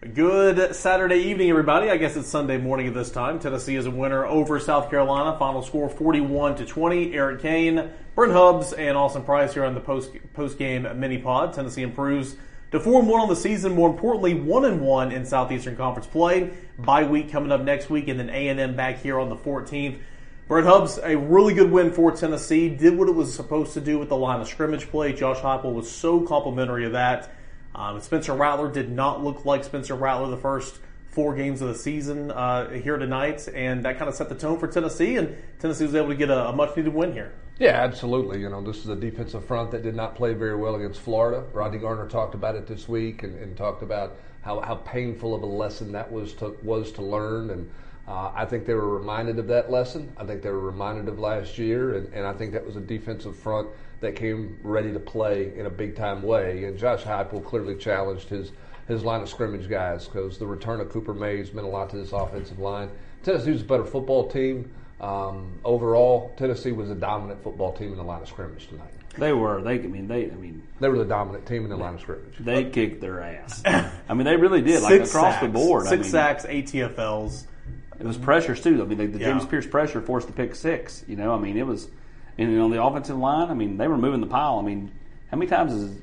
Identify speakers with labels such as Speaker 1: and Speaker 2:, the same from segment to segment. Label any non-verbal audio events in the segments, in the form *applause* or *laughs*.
Speaker 1: Good Saturday evening, everybody. I guess it's Sunday morning at this time. Tennessee is a winner over South Carolina. Final score 41 to 20. Eric Cain, Brent Hubbs, and Austin Price here on the post post game mini pod. Tennessee improves to 4 1 on the season. More importantly, 1 and 1 in Southeastern Conference play. Bye week coming up next week, and then A&M back here on the 14th. Brent Hubbs, a really good win for Tennessee. Did what it was supposed to do with the line of scrimmage play. Josh Heupel was so complimentary of that. Um, Spencer Rattler did not look like Spencer Rattler the first four games of the season uh, here tonight, and that kind of set the tone for Tennessee. And Tennessee was able to get a, a much needed win here.
Speaker 2: Yeah, absolutely. You know, this is a defensive front that did not play very well against Florida. Rodney Garner talked about it this week and, and talked about how, how painful of a lesson that was to was to learn and. Uh, I think they were reminded of that lesson. I think they were reminded of last year, and, and I think that was a defensive front that came ready to play in a big time way. And Josh Heupel clearly challenged his his line of scrimmage guys because the return of Cooper Mays meant a lot to this offensive line. Tennessee's a better football team. Um, overall, Tennessee was a dominant football team in the line of scrimmage tonight.
Speaker 3: They were. They. I mean. They. I mean.
Speaker 2: They were the dominant team in the line of scrimmage.
Speaker 3: They kicked their ass. I mean, they really did. Like
Speaker 1: Six
Speaker 3: across
Speaker 1: sacks,
Speaker 3: the board.
Speaker 1: Six
Speaker 3: I mean,
Speaker 1: sacks, ATFLs.
Speaker 3: It was pressures too. I mean, the, the
Speaker 1: Yeah.
Speaker 3: James Pearce pressure forced the pick six. You know, I mean, it was, and know, the offensive line. I mean, they were moving the pile. I mean, how many times is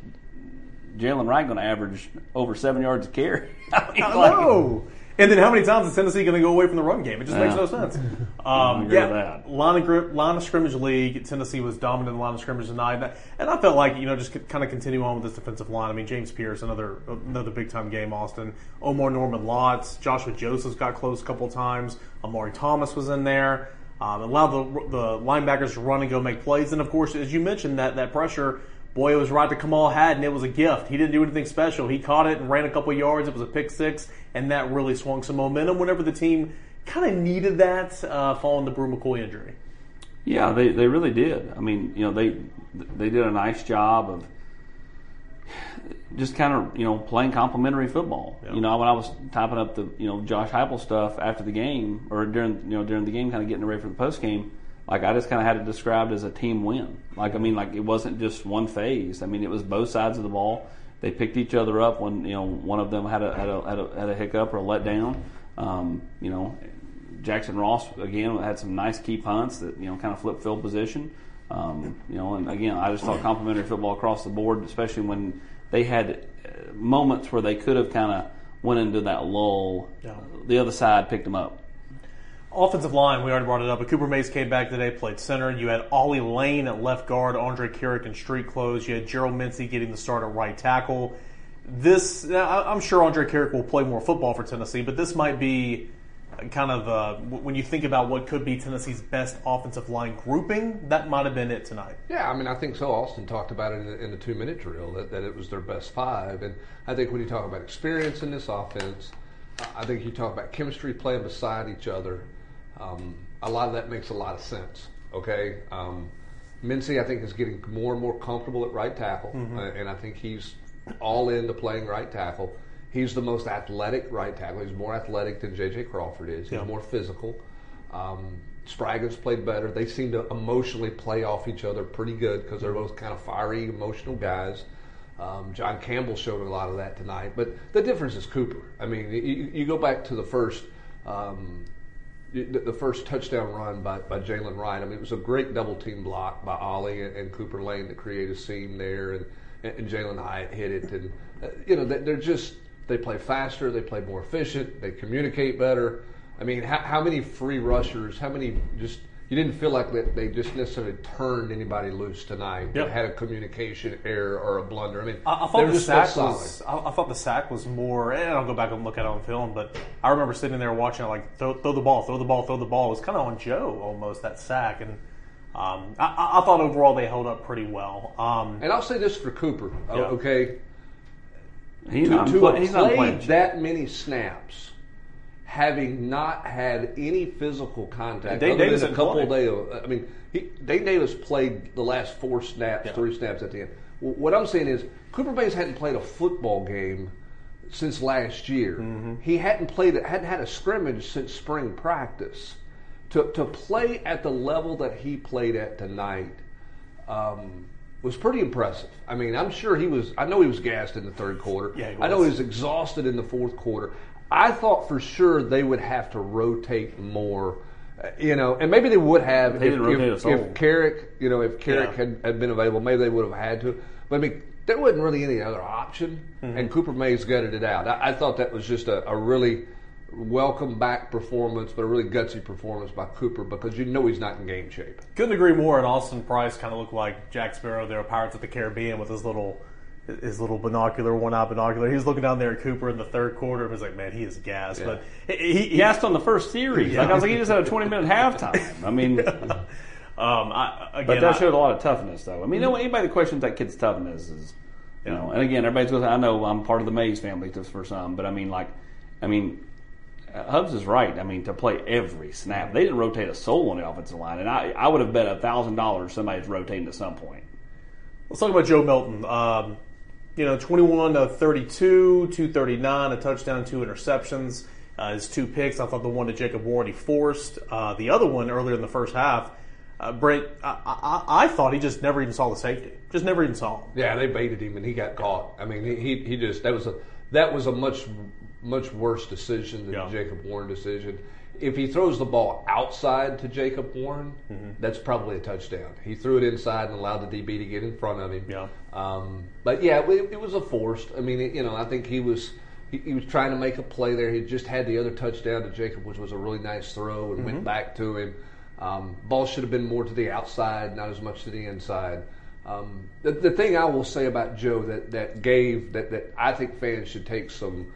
Speaker 3: Jaylen Wright going to average over seven yards a carry? *laughs* I mean,
Speaker 1: I
Speaker 3: like-
Speaker 1: know. And then how many times is Tennessee going to go away from the run game? It just makes no sense. *laughs* Um, yeah,
Speaker 3: that.
Speaker 1: line of line of scrimmage league. Tennessee was dominant in the line of scrimmage tonight, and I felt like you know just kind of continue on with this defensive line. I mean, James Pearce, another another big time game. Austin, Omarr Norman Lott's, Joshua Josephs got close a couple times. Omari Thomas was in there. Um, allowed the the linebackers to run and go make plays, and of course, as you mentioned, that that pressure. Boy, it was right that Kamal Hadden, and it was a gift. He didn't do anything special. He caught it and ran a couple yards. It was a pick six, and that really swung some momentum whenever the team kind of needed that uh, following the Bru McCoy injury.
Speaker 3: Yeah, they, they really did. I mean, you know, they they did a nice job of just kind of you know playing complimentary football. You know, when I was typing up the you know Josh Heupel stuff after the game or during you know during the game, kind of getting ready for the post game. Like I just kind of had it described as a team win. Like I mean, like it wasn't just one phase. I mean, it was both sides of the ball. They picked each other up when you know one of them had a had a had a, had a hiccup or a letdown. Um, you know, Jackson Ross again had some nice key punts that you know kind of flipped field position. Um, you know, and again, I just thought complimentary football across the board, especially when they had uh, moments where they could have kind of went into that lull.
Speaker 1: Yeah.
Speaker 3: The other side picked them up.
Speaker 1: Offensive line, we already brought it up, but Cooper Mays came back today, played center. You had Ollie Lane at left guard, Andrej Karic in street clothes. You had Gerald Mincey getting the start at right tackle. This, I'm sure Andrej Karic will play more football for Tennessee, but this might be kind of uh, w- when you think about what could be Tennessee's best offensive line grouping. That might have been it tonight.
Speaker 2: Yeah, I mean, I think so. Austin talked about it in the, in the two minute drill that, that it was their best five. And I think when you talk about experience in this offense, I think you talk about chemistry playing beside each other. Um, a lot of that makes a lot of sense. Okay. Um, Mincey, I think, is getting more and more comfortable at right tackle, uh, and I think he's all into playing right tackle. He's the most athletic right tackle. He's more athletic than J.J. Crawford is. He's
Speaker 1: Yeah.
Speaker 2: more physical. Um, played better. They seem to emotionally play off each other pretty good because they're both kind of fiery, emotional guys. Um, John Campbell showed a lot of that tonight. But the difference is Cooper. I mean, you, you go back to the first. Um, the, the first touchdown run by, by Jaylen Wright. I mean, it was a great double team block by Ollie and, and Cooper Lane to create a seam there, and, and Jalen Hyatt hit it. And uh, you know, they're just they play faster, they play more efficient, they communicate better. I mean, how, how many free rushers? How many just you didn't feel like that they just necessarily turned anybody loose tonight
Speaker 1: Yep.
Speaker 2: had a communication error or a blunder. I mean,
Speaker 1: I, I thought the sack was. I, I thought the sack was more. And I'll go back and look at it on film, but I remember sitting there watching it, like throw, throw the ball, throw the ball, throw the ball. It was kind of on Joe almost that sack, and um, I, I- thought overall they held up pretty well. Um,
Speaker 2: And I'll say this for Cooper,
Speaker 1: Yeah.
Speaker 2: okay?
Speaker 3: He's
Speaker 2: to,
Speaker 3: not,
Speaker 2: to
Speaker 3: play, he's not
Speaker 2: played
Speaker 3: playing.
Speaker 2: that many snaps, having not had any physical contact,
Speaker 1: Dave
Speaker 2: other
Speaker 1: Davis
Speaker 2: than a couple
Speaker 1: play.
Speaker 2: of days. I mean, he, Dave Davis played the last four snaps,
Speaker 1: Yeah.
Speaker 2: three snaps at the end. What I'm saying is, Cooper Mays hadn't played a football game since last year.
Speaker 1: Mm-hmm.
Speaker 2: He hadn't played, hadn't had a scrimmage since spring practice. To to play at the level that he played at tonight um, was pretty impressive. I mean, I'm sure he was. I know he was gassed in the third quarter.
Speaker 1: Yeah, he
Speaker 2: I know he was exhausted in the fourth quarter. I thought for sure they would have to rotate more. uh, You know, and maybe they would have
Speaker 3: They
Speaker 2: if,
Speaker 3: didn't rotate a
Speaker 2: if, if Karic, you know, if Karic
Speaker 1: Yeah.
Speaker 2: had, had been available, maybe they would have had to. But I mean, there wasn't really any other option,
Speaker 1: Mm-hmm.
Speaker 2: and Cooper Mays gutted it out. I, I thought that was just a, a really welcome back performance, but a really gutsy performance by Cooper because you know he's not in game shape.
Speaker 1: Couldn't agree more. And Austin Price kind of looked like Jack Sparrow there, Pirates of the Caribbean, with his little his little binocular, one eye binocular. He was looking down there at Cooper in the third quarter. and was like, man, he is gassed. But he, he,
Speaker 3: He asked on the first series. Like I was like, he just had a 20 minute *laughs* halftime. I mean, *laughs*
Speaker 1: um, I, again,
Speaker 3: but that
Speaker 1: I-
Speaker 3: showed a lot of toughness, though. I mean, you know, anybody that questions that kid's toughness is, you know, and again, everybody's going. I know I'm part of the Mays family just for some, but I mean, like, I mean, Hubbs is right. I mean, to play every snap, they didn't rotate a soul on the offensive line, and I, I would have bet a thousand dollars somebody's rotating at some point.
Speaker 1: Let's talk about Joe Milton. Um, you know, 21 to 32, 239, a touchdown, two interceptions. Uh, his two picks. I thought the one to Jacob Warren he forced. Uh, the other one earlier in the first half, uh, Brent, I, I, I thought he just never even saw the safety. Just never even saw him.
Speaker 2: Yeah, they baited him and he got caught. I mean, he he, he just that was a that was a much much worse decision than
Speaker 1: Yeah.
Speaker 2: the Jacob Warren decision. If he throws the ball outside to Jacob Warren, that's probably a touchdown. He threw it inside and allowed the DB to get in front of him.
Speaker 1: Yeah.
Speaker 2: Um, but yeah, it, it was a forced. I mean, it, you know, I think he was he, he was trying to make a play there. He just had the other touchdown to Jacob, which was a really nice throw, and went back to him. Um, ball should have been more to the outside, not as much to the inside. Um, the, the thing I will say about Joe that that gave that that I think fans should take some,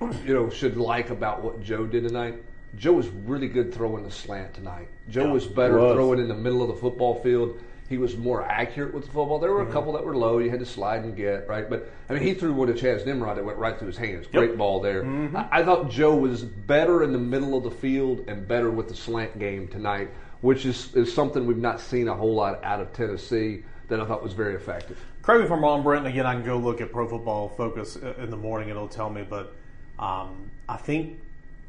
Speaker 2: you know, should like about what Joe did tonight. Joe was really good throwing the slant tonight. Joe
Speaker 1: Yeah,
Speaker 2: was better
Speaker 3: was.
Speaker 2: throwing in the middle of the football field. He was more accurate with the football. There were
Speaker 1: Mm-hmm.
Speaker 2: a couple that were low. You had to slide and get right, but I mean, he threw one to Chas Nimrod that went right through his hands. Great ball there.
Speaker 1: Mm-hmm.
Speaker 2: I, I thought Joe was better in the middle of the field and better with the slant game tonight, which is, is something we've not seen a whole lot out of Tennessee that I thought was very effective.
Speaker 1: Correct me if I'm wrong, Brent. and Again, I can go look at Pro Football Focus uh, in the morning; it'll tell me. But um, I think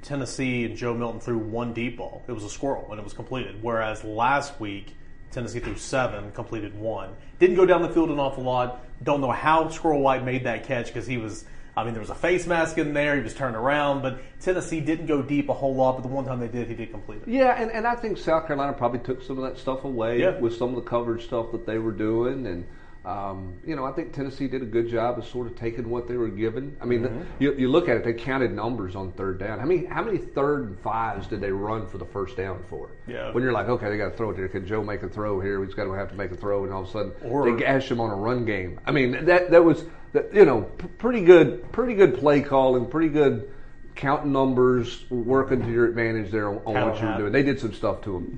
Speaker 1: Tennessee and Joe Milton threw one deep ball. It was a squirrel when it was completed. Whereas last week, Tennessee threw seven, completed one. Didn't go down the field an awful lot. Don't know how Squirrel White made that catch because he was. I mean, there was a face mask in there. He was turned around, but Tennessee didn't go deep a whole lot. But the one time they did, he did complete it.
Speaker 2: Yeah, and, and I think South Carolina probably took some of that stuff away
Speaker 1: Yeah.
Speaker 2: with some of the coverage stuff that they were doing, and um, you know I think Tennessee did a good job of sort of taking what they were given. I mean,
Speaker 1: Mm-hmm.
Speaker 2: you, you look at it; they counted numbers on third down. How many how many third and fives did they run for the first down for?
Speaker 1: Yeah.
Speaker 2: When you're like, okay, they got to throw it here. Can Joe make a throw here? He's got to have to make a throw, and all of a sudden
Speaker 1: Or-
Speaker 2: they gash him on a run game. I mean, that that was you know p- pretty good, pretty good play calling, pretty good. Counting numbers, working to your advantage there on, on what you were doing. They did some stuff to him.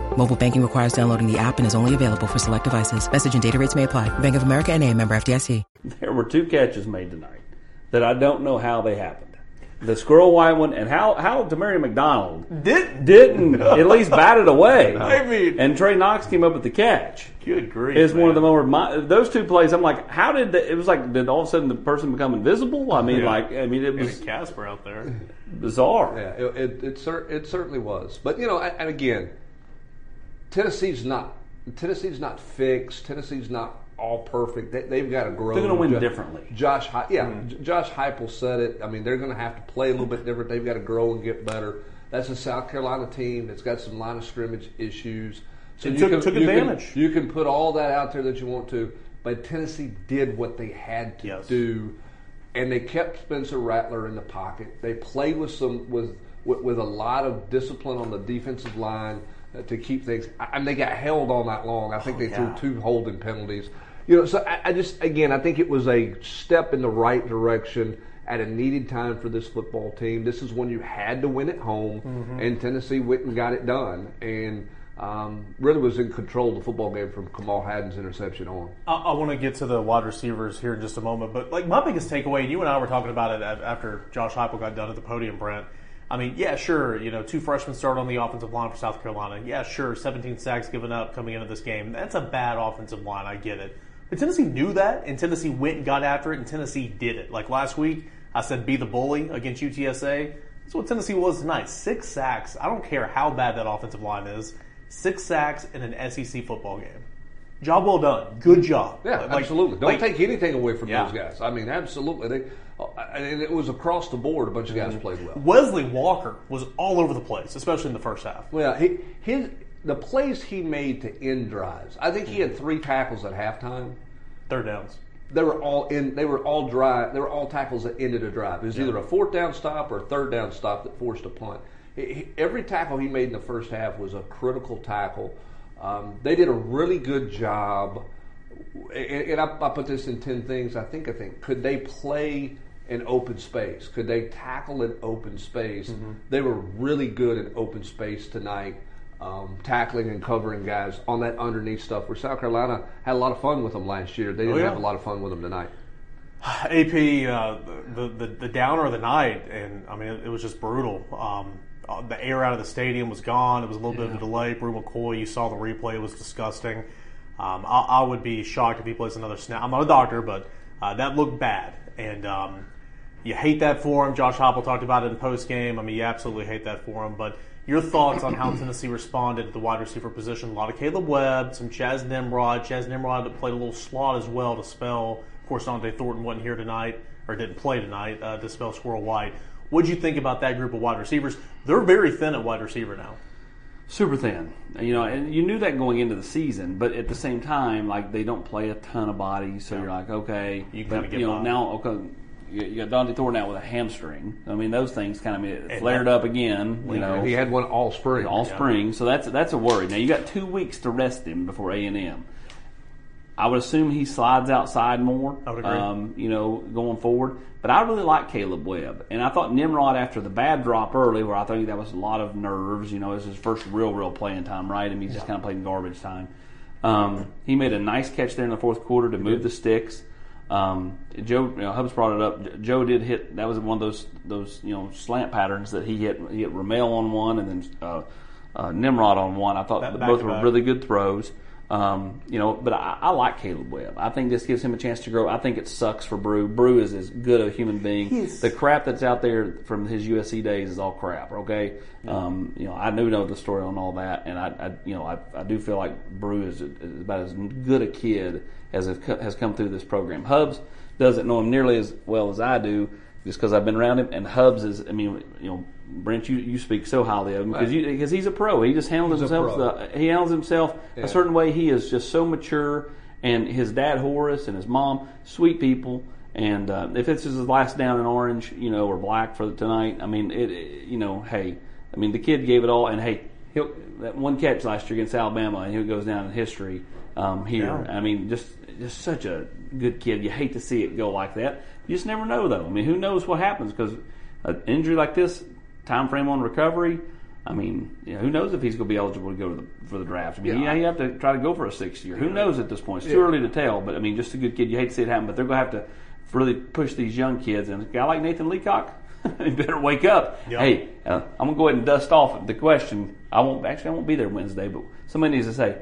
Speaker 4: Mobile banking requires downloading the app and is only available for select devices. Message and data rates may apply. Bank of America and a member FDIC.
Speaker 3: There were two catches made tonight that I don't know how they happened. The Squirrel White one and how how Demary McDonald
Speaker 1: Did
Speaker 3: didn't *laughs* at least bat it away. *laughs*
Speaker 1: I mean-
Speaker 3: and Trey Knox came up with the catch.
Speaker 1: good grief.
Speaker 3: Is one of the
Speaker 1: man.
Speaker 3: more remi- those two plays. I'm like, how did the, it was like? Did all of a sudden the person become invisible? I mean,
Speaker 1: Yeah.
Speaker 3: like, I mean, it
Speaker 1: Maybe
Speaker 3: was
Speaker 1: Casper out there.
Speaker 3: bizarre.
Speaker 2: Yeah, it it, it, cer- it certainly was. But you know, and and again, Tennessee's not Tennessee's not fixed. Tennessee's not all perfect. They, they've got to grow.
Speaker 3: They're gonna win
Speaker 2: Jo-
Speaker 3: differently.
Speaker 2: Josh, Hei- yeah, mm-hmm. J- Josh Heupel said it. I mean, they're going to have to play a little bit different. They've got to grow and get better. That's a South Carolina team that's got some line of scrimmage issues. So
Speaker 1: It
Speaker 2: you
Speaker 1: took-
Speaker 2: can,
Speaker 1: took
Speaker 2: you can- you can put all that out there that you want to, but Tennessee did what they had to
Speaker 1: Yes.
Speaker 2: do, and they kept Spencer Rattler in the pocket. They played with some with with, with a lot of discipline on the defensive line to keep things. and they got held all night long. I think
Speaker 1: Oh,
Speaker 2: they
Speaker 1: yeah.
Speaker 2: threw two holding penalties. You know, so I, I just again, I think it was a step in the right direction at a needed time for this football team. This is when you had to win at home,
Speaker 1: Mm-hmm.
Speaker 2: and Tennessee went and got it done, and um, really was in control of the football game from Kamal Hadden's interception on.
Speaker 1: I, I want to get to the wide receivers here in just a moment, but like my biggest takeaway, and you and I were talking about it after Josh Heupel got done at the podium, Brent. I mean, yeah, sure, you know, two freshmen started on the offensive line for South Carolina. Yeah, sure, 17 sacks given up coming into this game. That's a bad offensive line. I get it. But Tennessee knew that, and Tennessee went and got after it, and Tennessee did it. Like last week, I said, be the bully against UTSA. That's what Tennessee was tonight. Six sacks. I don't care how bad that offensive line is. Six sacks in an SEC football game. Job well done. Good job.
Speaker 2: Yeah,
Speaker 1: Like-
Speaker 2: absolutely. Don't
Speaker 1: like-
Speaker 2: take anything away from
Speaker 1: Yeah.
Speaker 2: those guys. I mean, absolutely. They, uh, and it was across the board. A bunch of guys played well.
Speaker 1: Wesley Walker was all over the place, especially in the first half.
Speaker 2: Well, he, his the plays he made to end drives. I think he had three tackles at halftime.
Speaker 1: Third downs.
Speaker 2: They were all in. They were all drive. They were all tackles that ended a drive. It was either a fourth down stop or a third down stop that forced a punt. Every tackle he made in the first half was a critical tackle. Um, they did a really good job. And, and I, I put this in ten things. I think. I think could they play in open space? Could they tackle in open space? They were really good in open space tonight. Um, tackling and covering guys on that underneath stuff. Where South Carolina had a lot of fun with them last year. They didn't
Speaker 1: yeah.
Speaker 2: have a lot of fun with them tonight. *sighs*
Speaker 1: AP, uh, the, the the downer of the night, and I mean it, it was just brutal. Um, the air out of the stadium was gone. It was a little bit of a delay. Bru McCoy, you saw the replay; it was disgusting. Um, I, I would be shocked if he plays another snap. I'm not a doctor, but uh, that looked bad, and um, you hate that for him. Josh Heupel talked about it in post game. I mean, you absolutely hate that for him. But your thoughts on how *clears throat* Tennessee responded at the wide receiver position? A lot of Kaleb Webb, some Chas Nimrod. Chas Nimrod played a little slot as well to spell. Of course, Dont'e Thornton wasn't here tonight or didn't play tonight uh, to spell Squirrel White. What'd you think about that group of wide receivers? They're very thin at wide receiver now.
Speaker 3: super thin. You know, and you knew that going into the season, but at the same time, like they don't play a ton of bodies, so you're like, okay,
Speaker 1: You kinda get
Speaker 3: you know
Speaker 1: by.
Speaker 3: now, okay, you, you got Dont'e Thornton out with a hamstring. I mean, those things kind of
Speaker 1: And
Speaker 3: flared
Speaker 1: that-
Speaker 3: up again. You know,
Speaker 2: He had one all spring.
Speaker 3: all spring, so that's that's a worry. Now you got two weeks to rest him before A and M. I would assume he slides outside more.
Speaker 1: I would agree.
Speaker 3: Um, you know, going forward. But I really like Kaleb Webb, and I thought Nimrod after the bad drop early, where I think that was a lot of nerves. You know, it was his first real, real playing time, right? And he's just kind of playing garbage time. Um, he made a nice catch there in the fourth quarter to move the sticks. Um, Joe, you know, Hubbs brought it up. Joe did hit. That was one of those those you know slant patterns that he hit. He hit Ramel on one, and then uh, uh, Nimrod on one. I thought both were really good throws. Um, you know, but I, I like Kaleb Webb. I think this gives him a chance to grow. I think it sucks for Bru. Bru is as good a human being.
Speaker 1: He's-
Speaker 3: The crap that's out there from his USC days is all crap. Okay, um, you know, I do know the story on all that, and I, I you know, I, I do feel like Bru is, is about as good a kid as has has come through this program. Hubbs doesn't know him nearly as well as I do, just because I've been around him. And Hubbs is, I mean, you know, Brent, you, you speak so highly of him because because he's a pro. He just handles
Speaker 2: He's
Speaker 3: himself. uh, he handles himself
Speaker 2: Yeah.
Speaker 3: a certain way. He is just so mature, and his dad Horace and his mom, sweet people. And uh, if it's his last down in orange, you know, or black for tonight, I mean, it, it- you know, hey, I mean, the kid gave it all, and hey, he'll, that one catch last year against Alabama, and he goes down in history um, here.
Speaker 1: Yeah.
Speaker 3: I mean, just just such a good kid. You hate to see it go like that. You just never know, though. I mean, who knows what happens because an injury like this, time frame on recovery. I mean, you know, who knows if he's going to be eligible to go to the for the draft? I mean,
Speaker 2: Yeah.
Speaker 3: yeah, you have to try to go for a sixth year. Who knows at this point? It's too
Speaker 2: Yeah.
Speaker 3: early to tell. But I mean, just a good kid. You hate to see it happen, but they're going to have to really push these young kids. And a guy like Nathan Leacock, *laughs* he better wake up.
Speaker 1: Yeah.
Speaker 3: Hey, uh, I'm going to go ahead and dust off the question. I won't actually. I won't be there Wednesday, but somebody needs to say.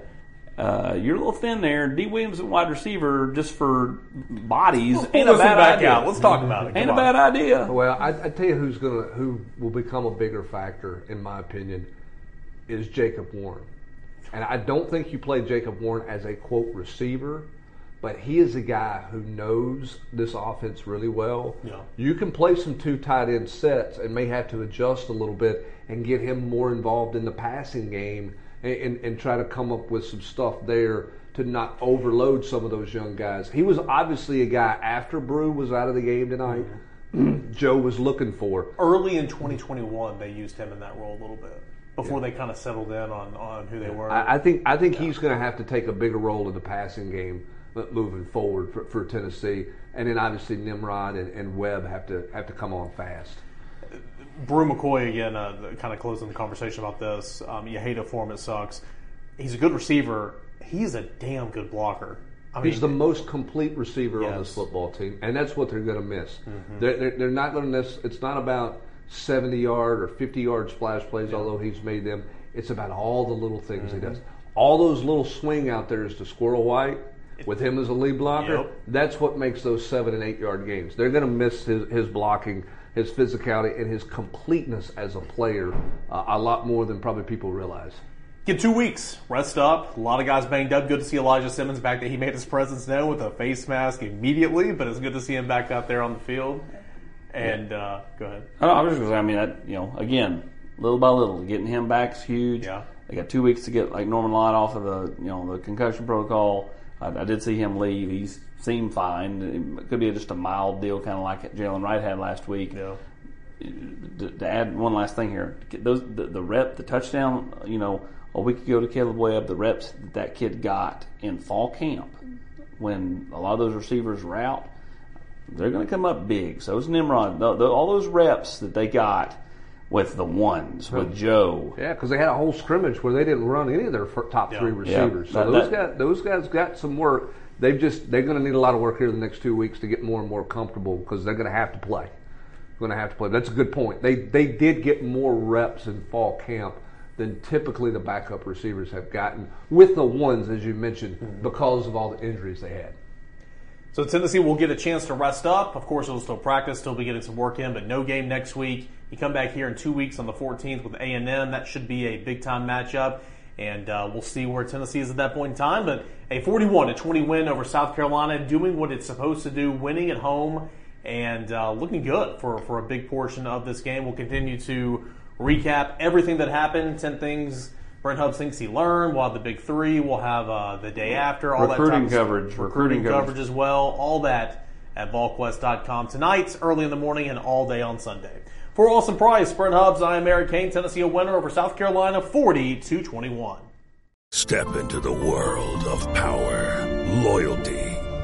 Speaker 3: Uh, you're a little thin there. Dee Williams at wide receiver, just for bodies, ain't a bad
Speaker 1: back
Speaker 3: idea.
Speaker 1: out. Let's talk about it.
Speaker 3: Ain't
Speaker 1: Come
Speaker 3: a
Speaker 1: on.
Speaker 3: bad idea.
Speaker 2: Well, I, I tell you who's gonna who will become a bigger factor, in my opinion, is Jacob Warren. And I don't think you play Jacob Warren as a quote receiver, but he is a guy who knows this offense really well.
Speaker 1: Yeah.
Speaker 2: You can play some two tight end sets and may have to adjust a little bit and get him more involved in the passing game and, and, try to come up with some stuff there to not overload some of those young guys. He was obviously a guy after Bru was out of the game tonight mm-hmm. Joe was looking for.
Speaker 1: Early in 2021, they used him in that role a little bit before yeah. they kind of settled in on, on who they were.
Speaker 2: I, I think I think yeah. he's going to have to take a bigger role in the passing game uh, moving forward for, for Tennessee, and then obviously Nimrod and, and, Webb have to have to come on fast.
Speaker 1: Bru McCoy again, uh, kind of closing the conversation about this. Um, you hate it for him; it sucks. He's a good receiver. He's a damn good blocker.
Speaker 2: I mean, he's the most complete receiver yes. on this football team, and that's what they're going to miss. Mm-hmm. They're, they're, they're, not going to miss. It's not about 70 yard or 50 yard splash plays, yeah. although he's made them. It's about all the little things mm-hmm. he does. All those little swing out there is to Squirrel White with him as a lead blocker. Yep. That's what makes those seven and eight yard games. They're going to miss his, his blocking, his physicality, and his completeness as a player uh, a lot more than probably people realize.
Speaker 1: Get two weeks, rest up. A lot of guys banged up. Good to see Elijah Simmons back. That he made his presence known with a face mask immediately, but it's good to see him back out there on the field. And uh, go ahead.
Speaker 3: I was just going to say, I mean, that, you know, again, little by little, getting him back is huge.
Speaker 1: Yeah.
Speaker 3: They got two weeks to get like Norman Lott off of the, you know, the concussion protocol. I, I did see him leave. He seemed fine. It could be just a mild deal, kind of like Jaylen Wright had last week.
Speaker 1: Yeah.
Speaker 3: To, to add one last thing here, those the, the rep, the touchdown, you know, a week ago to Kaleb Webb, the reps that that kid got in fall camp when a lot of those receivers were out, they're going to come up big. So is Nimrod. All those reps that they got with the ones with Joe.
Speaker 2: Yeah, because they had a whole scrimmage where they didn't run any of their top yeah. three receivers. Yeah. So that, those that, guys, those guys got some work. They've just they're going to need a lot of work here the next two weeks to get more and more comfortable because they're going to have to play. Going to have to play. That's a good point. They they did get more reps in fall camp than typically the backup receivers have gotten with the ones, as you mentioned, mm-hmm. because of all the injuries they had.
Speaker 1: So Tennessee will get a chance to rest up. Of course, it'll still practice, still be getting some work in, but no game next week. You come back here in two weeks on the 14th with A&M. That should be a big time matchup, and uh, we'll see where Tennessee is at that point in time. But a 41 to 20 win over South Carolina, doing what it's supposed to do, winning at home, and uh, looking good for for a big portion of this game. We'll continue to recap everything that happened, 10 things Brent Hubbs thinks he learned. We'll have the big three. We'll have uh, the day after.
Speaker 3: All recruiting that coverage.
Speaker 1: Recruiting, recruiting coverage. coverage as well. All that at VolQuest.com tonight, early in the morning, and all day on Sunday. For Austin Price, Brent Hubbs, I am Eric Cain, Tennessee a winner over South Carolina, 40 to 21.
Speaker 5: Step into the world of power, loyalty,